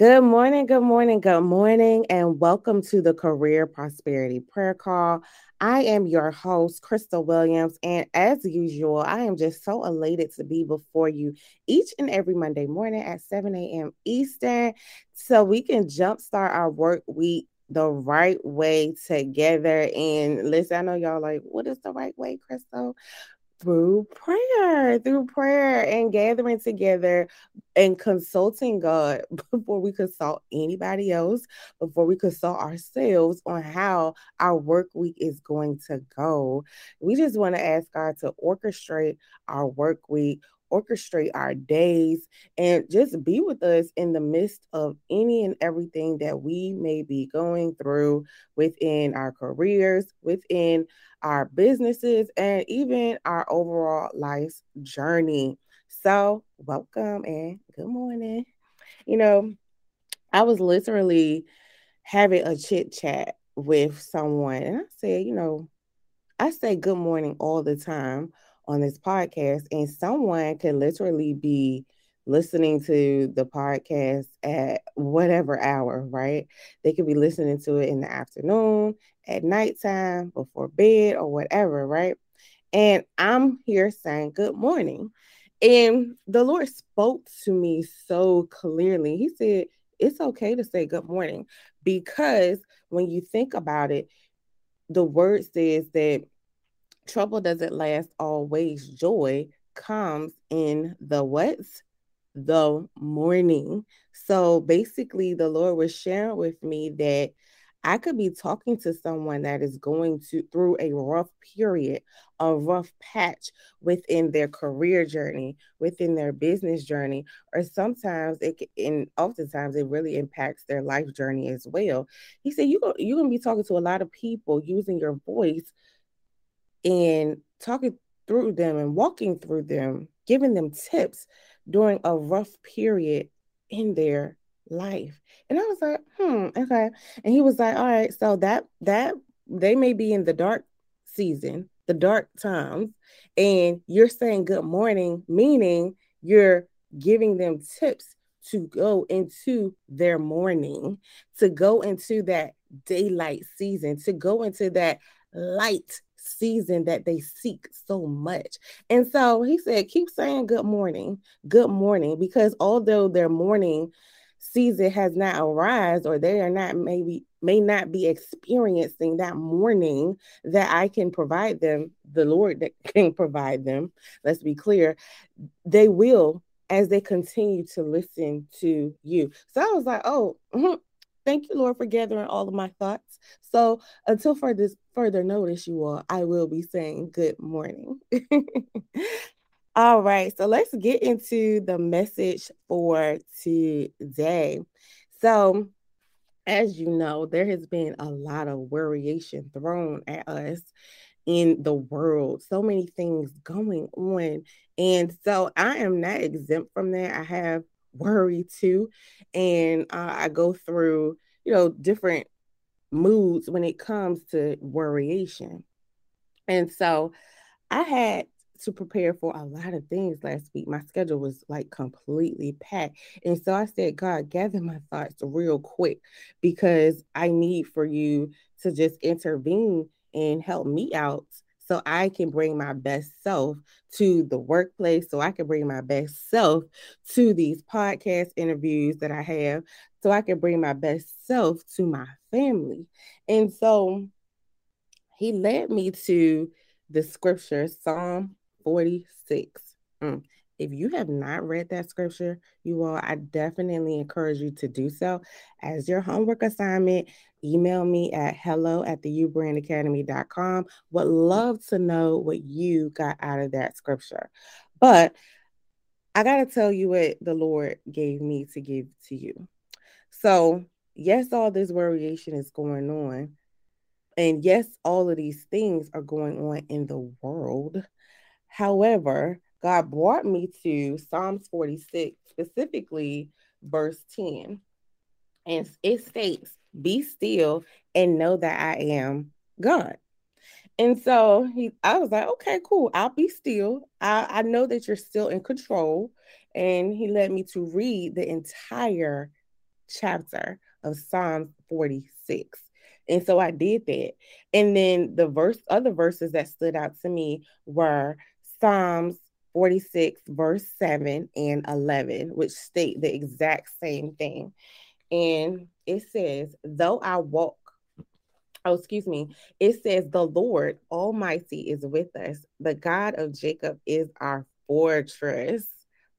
Good morning, good morning, good morning, and welcome to the Career Prosperity Prayer Call. I am your host, Crystal Williams, and as usual, I am just so elated to be before you each and every Monday morning at 7 a.m. Eastern so we can jumpstart our work week the right way together. And listen, I know y'all like, what is the right way, Crystal? Through prayer, through prayer and gathering together and consulting God before we consult anybody else, before we consult ourselves on how our work week is going to go. We just want to ask God to orchestrate our work week, orchestrate our days and just be with us in the midst of any and everything that we may be going through within our careers, within our businesses, and even our overall life's journey. So, welcome and good morning. You know, I was literally having a chit chat with someone, and I said, you know, I say good morning all the time on this podcast, and someone could literally be listening to the podcast at whatever hour, right? They could be listening to it in the afternoon, at nighttime, before bed, or whatever, right? And I'm here saying good morning. And the Lord spoke to me so clearly. He said, It's okay to say good morning because when you think about it, the word says that trouble doesn't last always. Joy comes in the what? The morning. So basically, the Lord was sharing with me that I could be talking to someone that is going to through a rough period, a rough patch within their career journey, within their business journey, or sometimes it and oftentimes it really impacts their life journey as well. He said you you're gonna be talking to a lot of people using your voice and talking through them and walking through them, giving them tips during a rough period in their life. And I was like, hmm, okay. And he was like, all right, so that that they may be in the dark season, the dark times, and you're saying good morning, meaning you're giving them tips to go into their morning, to go into that daylight season, to go into that light season that they seek so much. And so he said, keep saying good morning, good morning, because although their morning season has not arrived or they are not maybe may not be experiencing that morning that I can provide them, the Lord that can provide them, let's be clear, they will as they continue to listen to you. So I was like, oh, mm-hmm. Thank you, Lord, for gathering all of my thoughts. So until further further notice, you all, I will be saying good morning. all right, so let's get into the message for today. So, as you know, there has been a lot of worryation thrown at us in the world, so many things going on. And so I am not exempt from that. I have worry too. And uh, I go through, you know, different moods when it comes to worryation. And so I had to prepare for a lot of things last week. My schedule was like completely packed. And so I said, God, gather my thoughts real quick because I need for you to just intervene and help me out so I can bring my best self to the workplace, so I can bring my best self to these podcast interviews that I have, so I can bring my best self to my family. And so he led me to the scripture, Psalm 46. Mm. If you have not read that scripture, you all, I definitely encourage you to do so as your homework assignment email me at hello at the youbrandacademy.com. Would love to know what you got out of that scripture. But I got to tell you what the Lord gave me to give to you. So, yes, all this worryation is going on. And yes, all of these things are going on in the world. However, God brought me to Psalms 46, specifically verse 10. And it states, Be still and know that I am God. And so he, I was like, okay, cool. I'll be still. I, I know that you're still in control. And he led me to read the entire chapter of Psalms 46. And so I did that. And then the verse, other verses that stood out to me were Psalms 46, verse 7 and 11, which state the exact same thing. And it says, Though I walk oh, excuse me, it says, The Lord Almighty is with us. The God of Jacob is our fortress.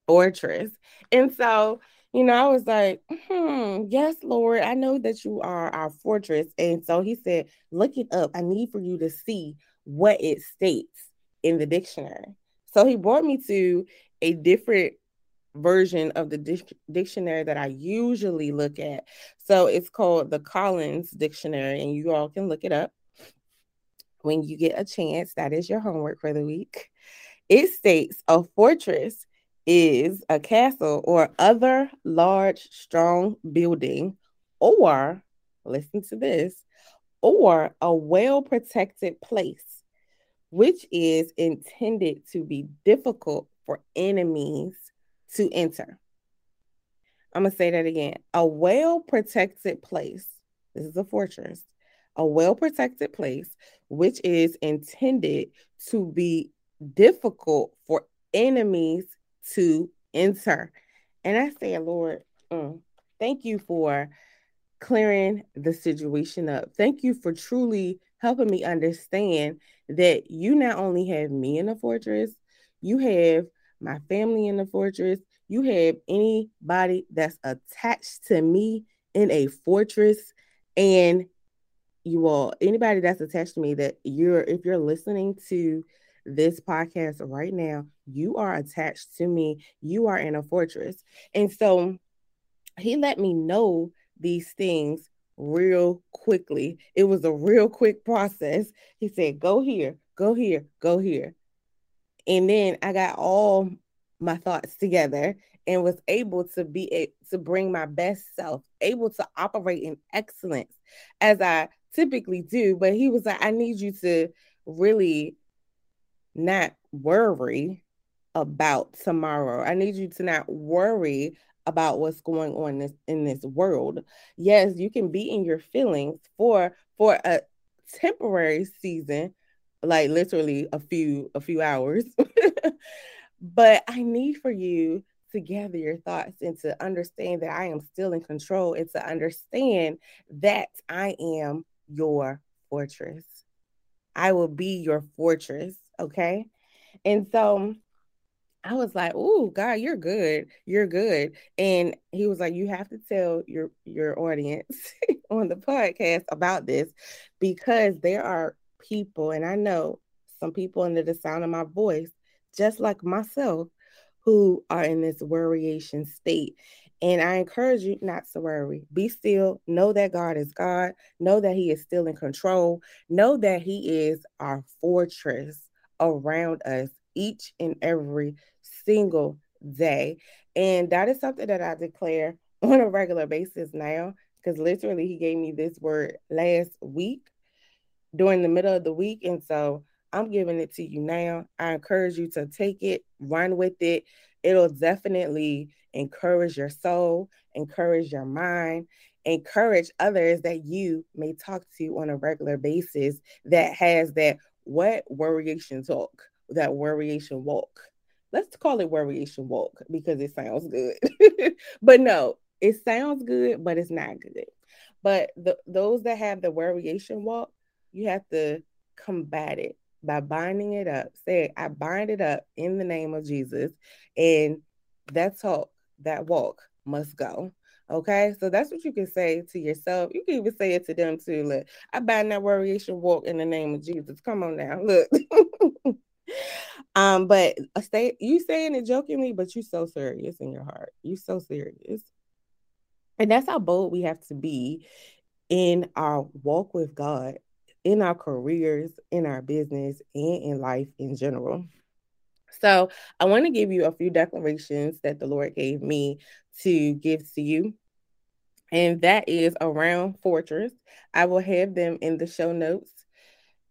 Fortress. And so, you know, I was like, hmm, yes, Lord, I know that you are our fortress. And so he said, Look it up. I need for you to see what it states in the dictionary. So he brought me to a different version of the dic- dictionary that I usually look at. So it's called the Collins Dictionary, and you all can look it up when you get a chance. That is your homework for the week. It states a fortress is a castle or other large, strong building, or listen to this, or a well protected place, which is intended to be difficult for enemies to enter. I'm going to say that again. A well protected place, this is a fortress, a well protected place, which is intended to be difficult for enemies to enter. And I say, Lord, mm, thank you for clearing the situation up. Thank you for truly helping me understand that you not only have me in the fortress, you have my family in the fortress, you have anybody that's attached to me in a fortress, and you all, anybody that's attached to me that you're, if you're listening to this podcast right now, you are attached to me. You are in a fortress. And so he let me know these things real quickly. It was a real quick process. He said, Go here, go here, go here. And then I got all my thoughts together and was able to be a, to bring my best self, able to operate in excellence as I typically do. But he was like, I need you to really not worry about tomorrow. I need you to not worry about what's going on this, in this world. Yes, you can be in your feelings for for a temporary season, like literally a few a few hours. but I need for you to gather your thoughts and to understand that I am still in control and to understand that I am your fortress. I will be your fortress. Okay. And so I was like, "Oh, God, you're good. You're good." And he was like, "You have to tell your your audience on the podcast about this because there are people, and I know some people under the sound of my voice, just like myself, who are in this worryation state. And I encourage you not to worry. Be still. Know that God is God. Know that He is still in control. Know that He is our fortress around us each and every single day. And that is something that I declare on a regular basis now, because literally He gave me this word last week during the middle of the week. And so I'm giving it to you now. I encourage you to take it, run with it. It'll definitely encourage your soul, encourage your mind, encourage others that you may talk to on a regular basis that has that what worryation talk, that worryation walk. Let's call it worryation walk because it sounds good. but no, it sounds good, but it's not good. But the, those that have the worryation walk, you have to combat it by binding it up. Say, I bind it up in the name of Jesus. And that talk, that walk must go. Okay, so that's what you can say to yourself. You can even say it to them too. Look, I bind that worryation walk in the name of Jesus. Come on now, look. Um, but stay you saying it jokingly, but you so serious in your heart. You're so serious. And that's how bold we have to be in our walk with God, in our careers, in our business, and in life in general. So, I want to give you a few declarations that the Lord gave me to give to you. And that is around Fortress. I will have them in the show notes,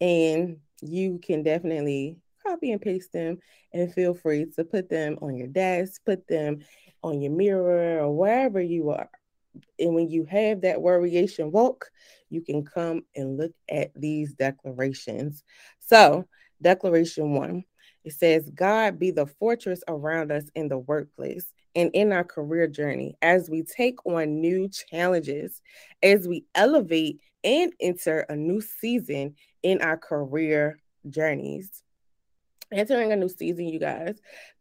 and you can definitely copy and paste them and feel free to put them on your desk, put them on your mirror or wherever you are. And when you have that worryation walk, you can come and look at these declarations. So, declaration one it says, God be the fortress around us in the workplace and in our career journey as we take on new challenges, as we elevate and enter a new season in our career journeys. Entering a new season, you guys,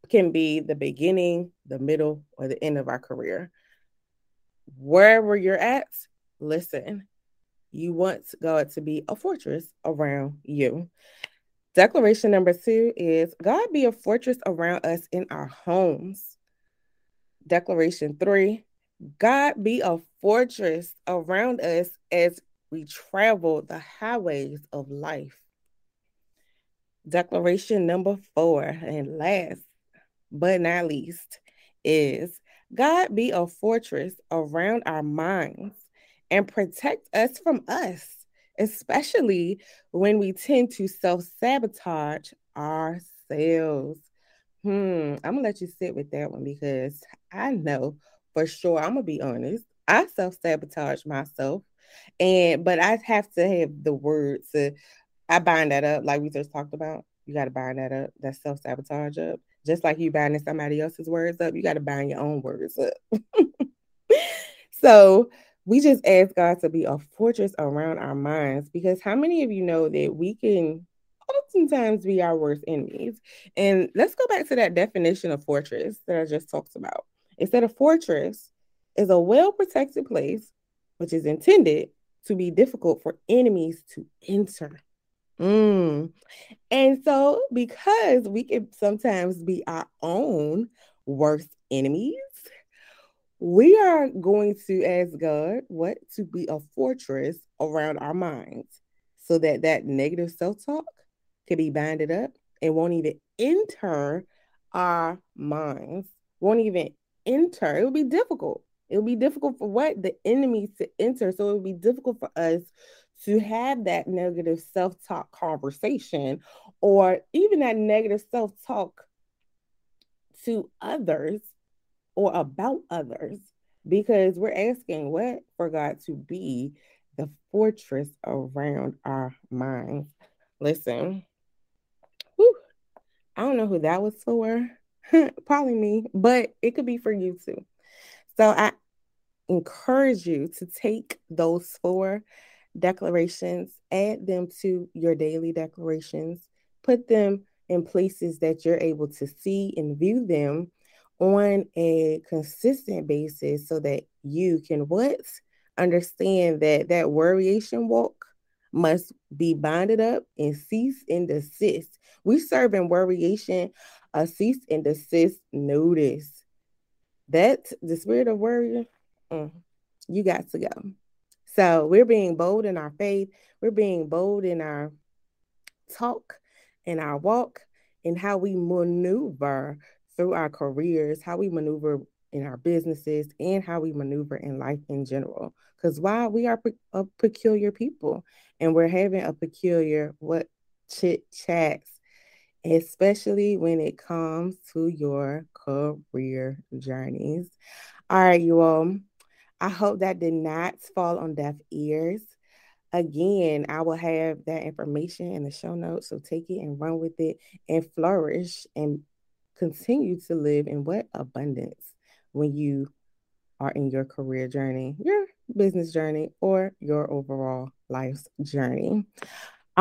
can be the beginning, the middle, or the end of our career. Wherever you're at, listen, you want God to be a fortress around you. Declaration number two is God be a fortress around us in our homes. Declaration three, God be a fortress around us as we travel the highways of life. Declaration number four, and last but not least, is God be a fortress around our minds and protect us from us, especially when we tend to self sabotage ourselves. Hmm, I'm gonna let you sit with that one because I know for sure, I'm gonna be honest, I self sabotage myself. And but I have to have the words to I bind that up, like we just talked about. You got to bind that up, that self sabotage up. Just like you binding somebody else's words up, you got to bind your own words up. so we just ask God to be a fortress around our minds because how many of you know that we can oftentimes be our worst enemies? And let's go back to that definition of fortress that I just talked about. Instead of fortress is a well protected place which is intended to be difficult for enemies to enter. Mm. And so, because we can sometimes be our own worst enemies, we are going to ask God what to be a fortress around our minds so that that negative self-talk can be banded up and won't even enter our minds won't even enter. It would be difficult. It would be difficult for what? The enemy to enter. So it would be difficult for us to have that negative self talk conversation or even that negative self talk to others or about others because we're asking what? For God to be the fortress around our minds. Listen, whew, I don't know who that was for, probably me, but it could be for you too. So I encourage you to take those four declarations, add them to your daily declarations, put them in places that you're able to see and view them on a consistent basis so that you can what understand that that worryation walk must be binded up and cease and desist. We serve in worryation a cease and desist notice. That the spirit of worry, mm, you got to go. So we're being bold in our faith. We're being bold in our talk, in our walk, in how we maneuver through our careers, how we maneuver in our businesses, and how we maneuver in life in general. Because why we are a peculiar people and we're having a peculiar what chit chats, especially when it comes to your career journeys. All right, you all. I hope that did not fall on deaf ears. Again, I will have that information in the show notes. So take it and run with it and flourish and continue to live in what abundance when you are in your career journey, your business journey, or your overall life's journey.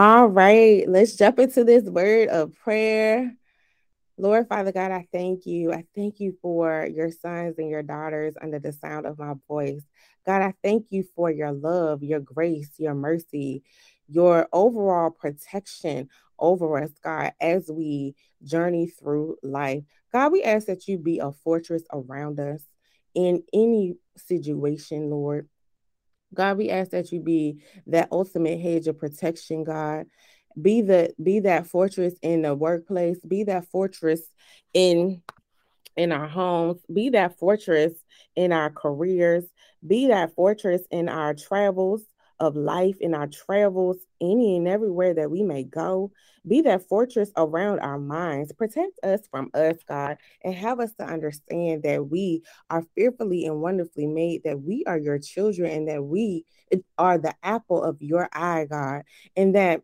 All right, let's jump into this word of prayer. Lord Father God, I thank you. I thank you for your sons and your daughters under the sound of my voice. God, I thank you for your love, your grace, your mercy, your overall protection over us, God, as we journey through life. God, we ask that you be a fortress around us in any situation, Lord. God, we ask that you be that ultimate hedge of protection, God, be the be that fortress in the workplace. Be that fortress in in our homes. Be that fortress in our careers. Be that fortress in our travels of life in our travels any and everywhere that we may go be that fortress around our minds protect us from us god and have us to understand that we are fearfully and wonderfully made that we are your children and that we are the apple of your eye god and that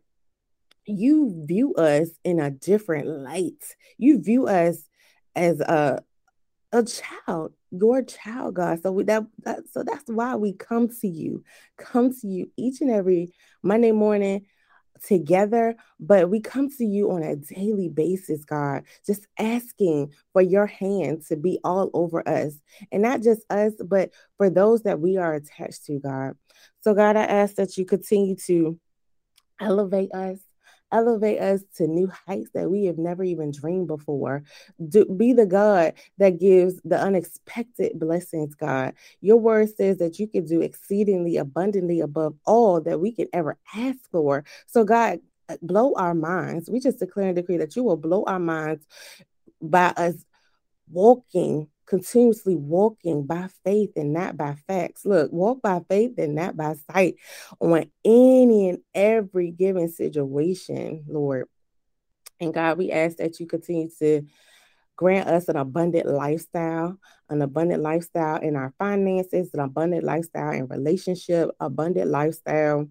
you view us in a different light. You view us as a a child, your child, God. So we, that, that so that's why we come to you, come to you each and every Monday morning together, but we come to you on a daily basis, God, just asking for your hand to be all over us and not just us, but for those that we are attached to, God. So, God, I ask that you continue to elevate us, elevate us to new heights that we have never even dreamed before. Do, be the God that gives the unexpected blessings, God. Your word says that you can do exceedingly abundantly above all that we can ever ask for. So, God, blow our minds. We just declare and decree that you will blow our minds by us walking continuously walking by faith and not by facts. Look, walk by faith and not by sight on any and every given situation, Lord. And God, we ask that you continue to grant us an abundant lifestyle, an abundant lifestyle in our finances, an abundant lifestyle in relationship, abundant lifestyle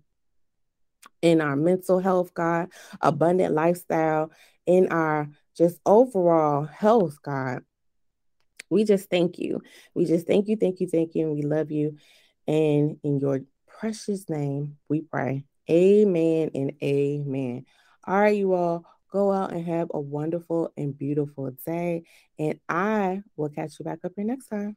in our mental health, God, abundant lifestyle in our just overall health, God we just thank you. We just thank you, thank you, thank you, and we love you. And in your precious name, we pray. Amen and amen. All right, you all go out and have a wonderful and beautiful day. And I will catch you back up here next time.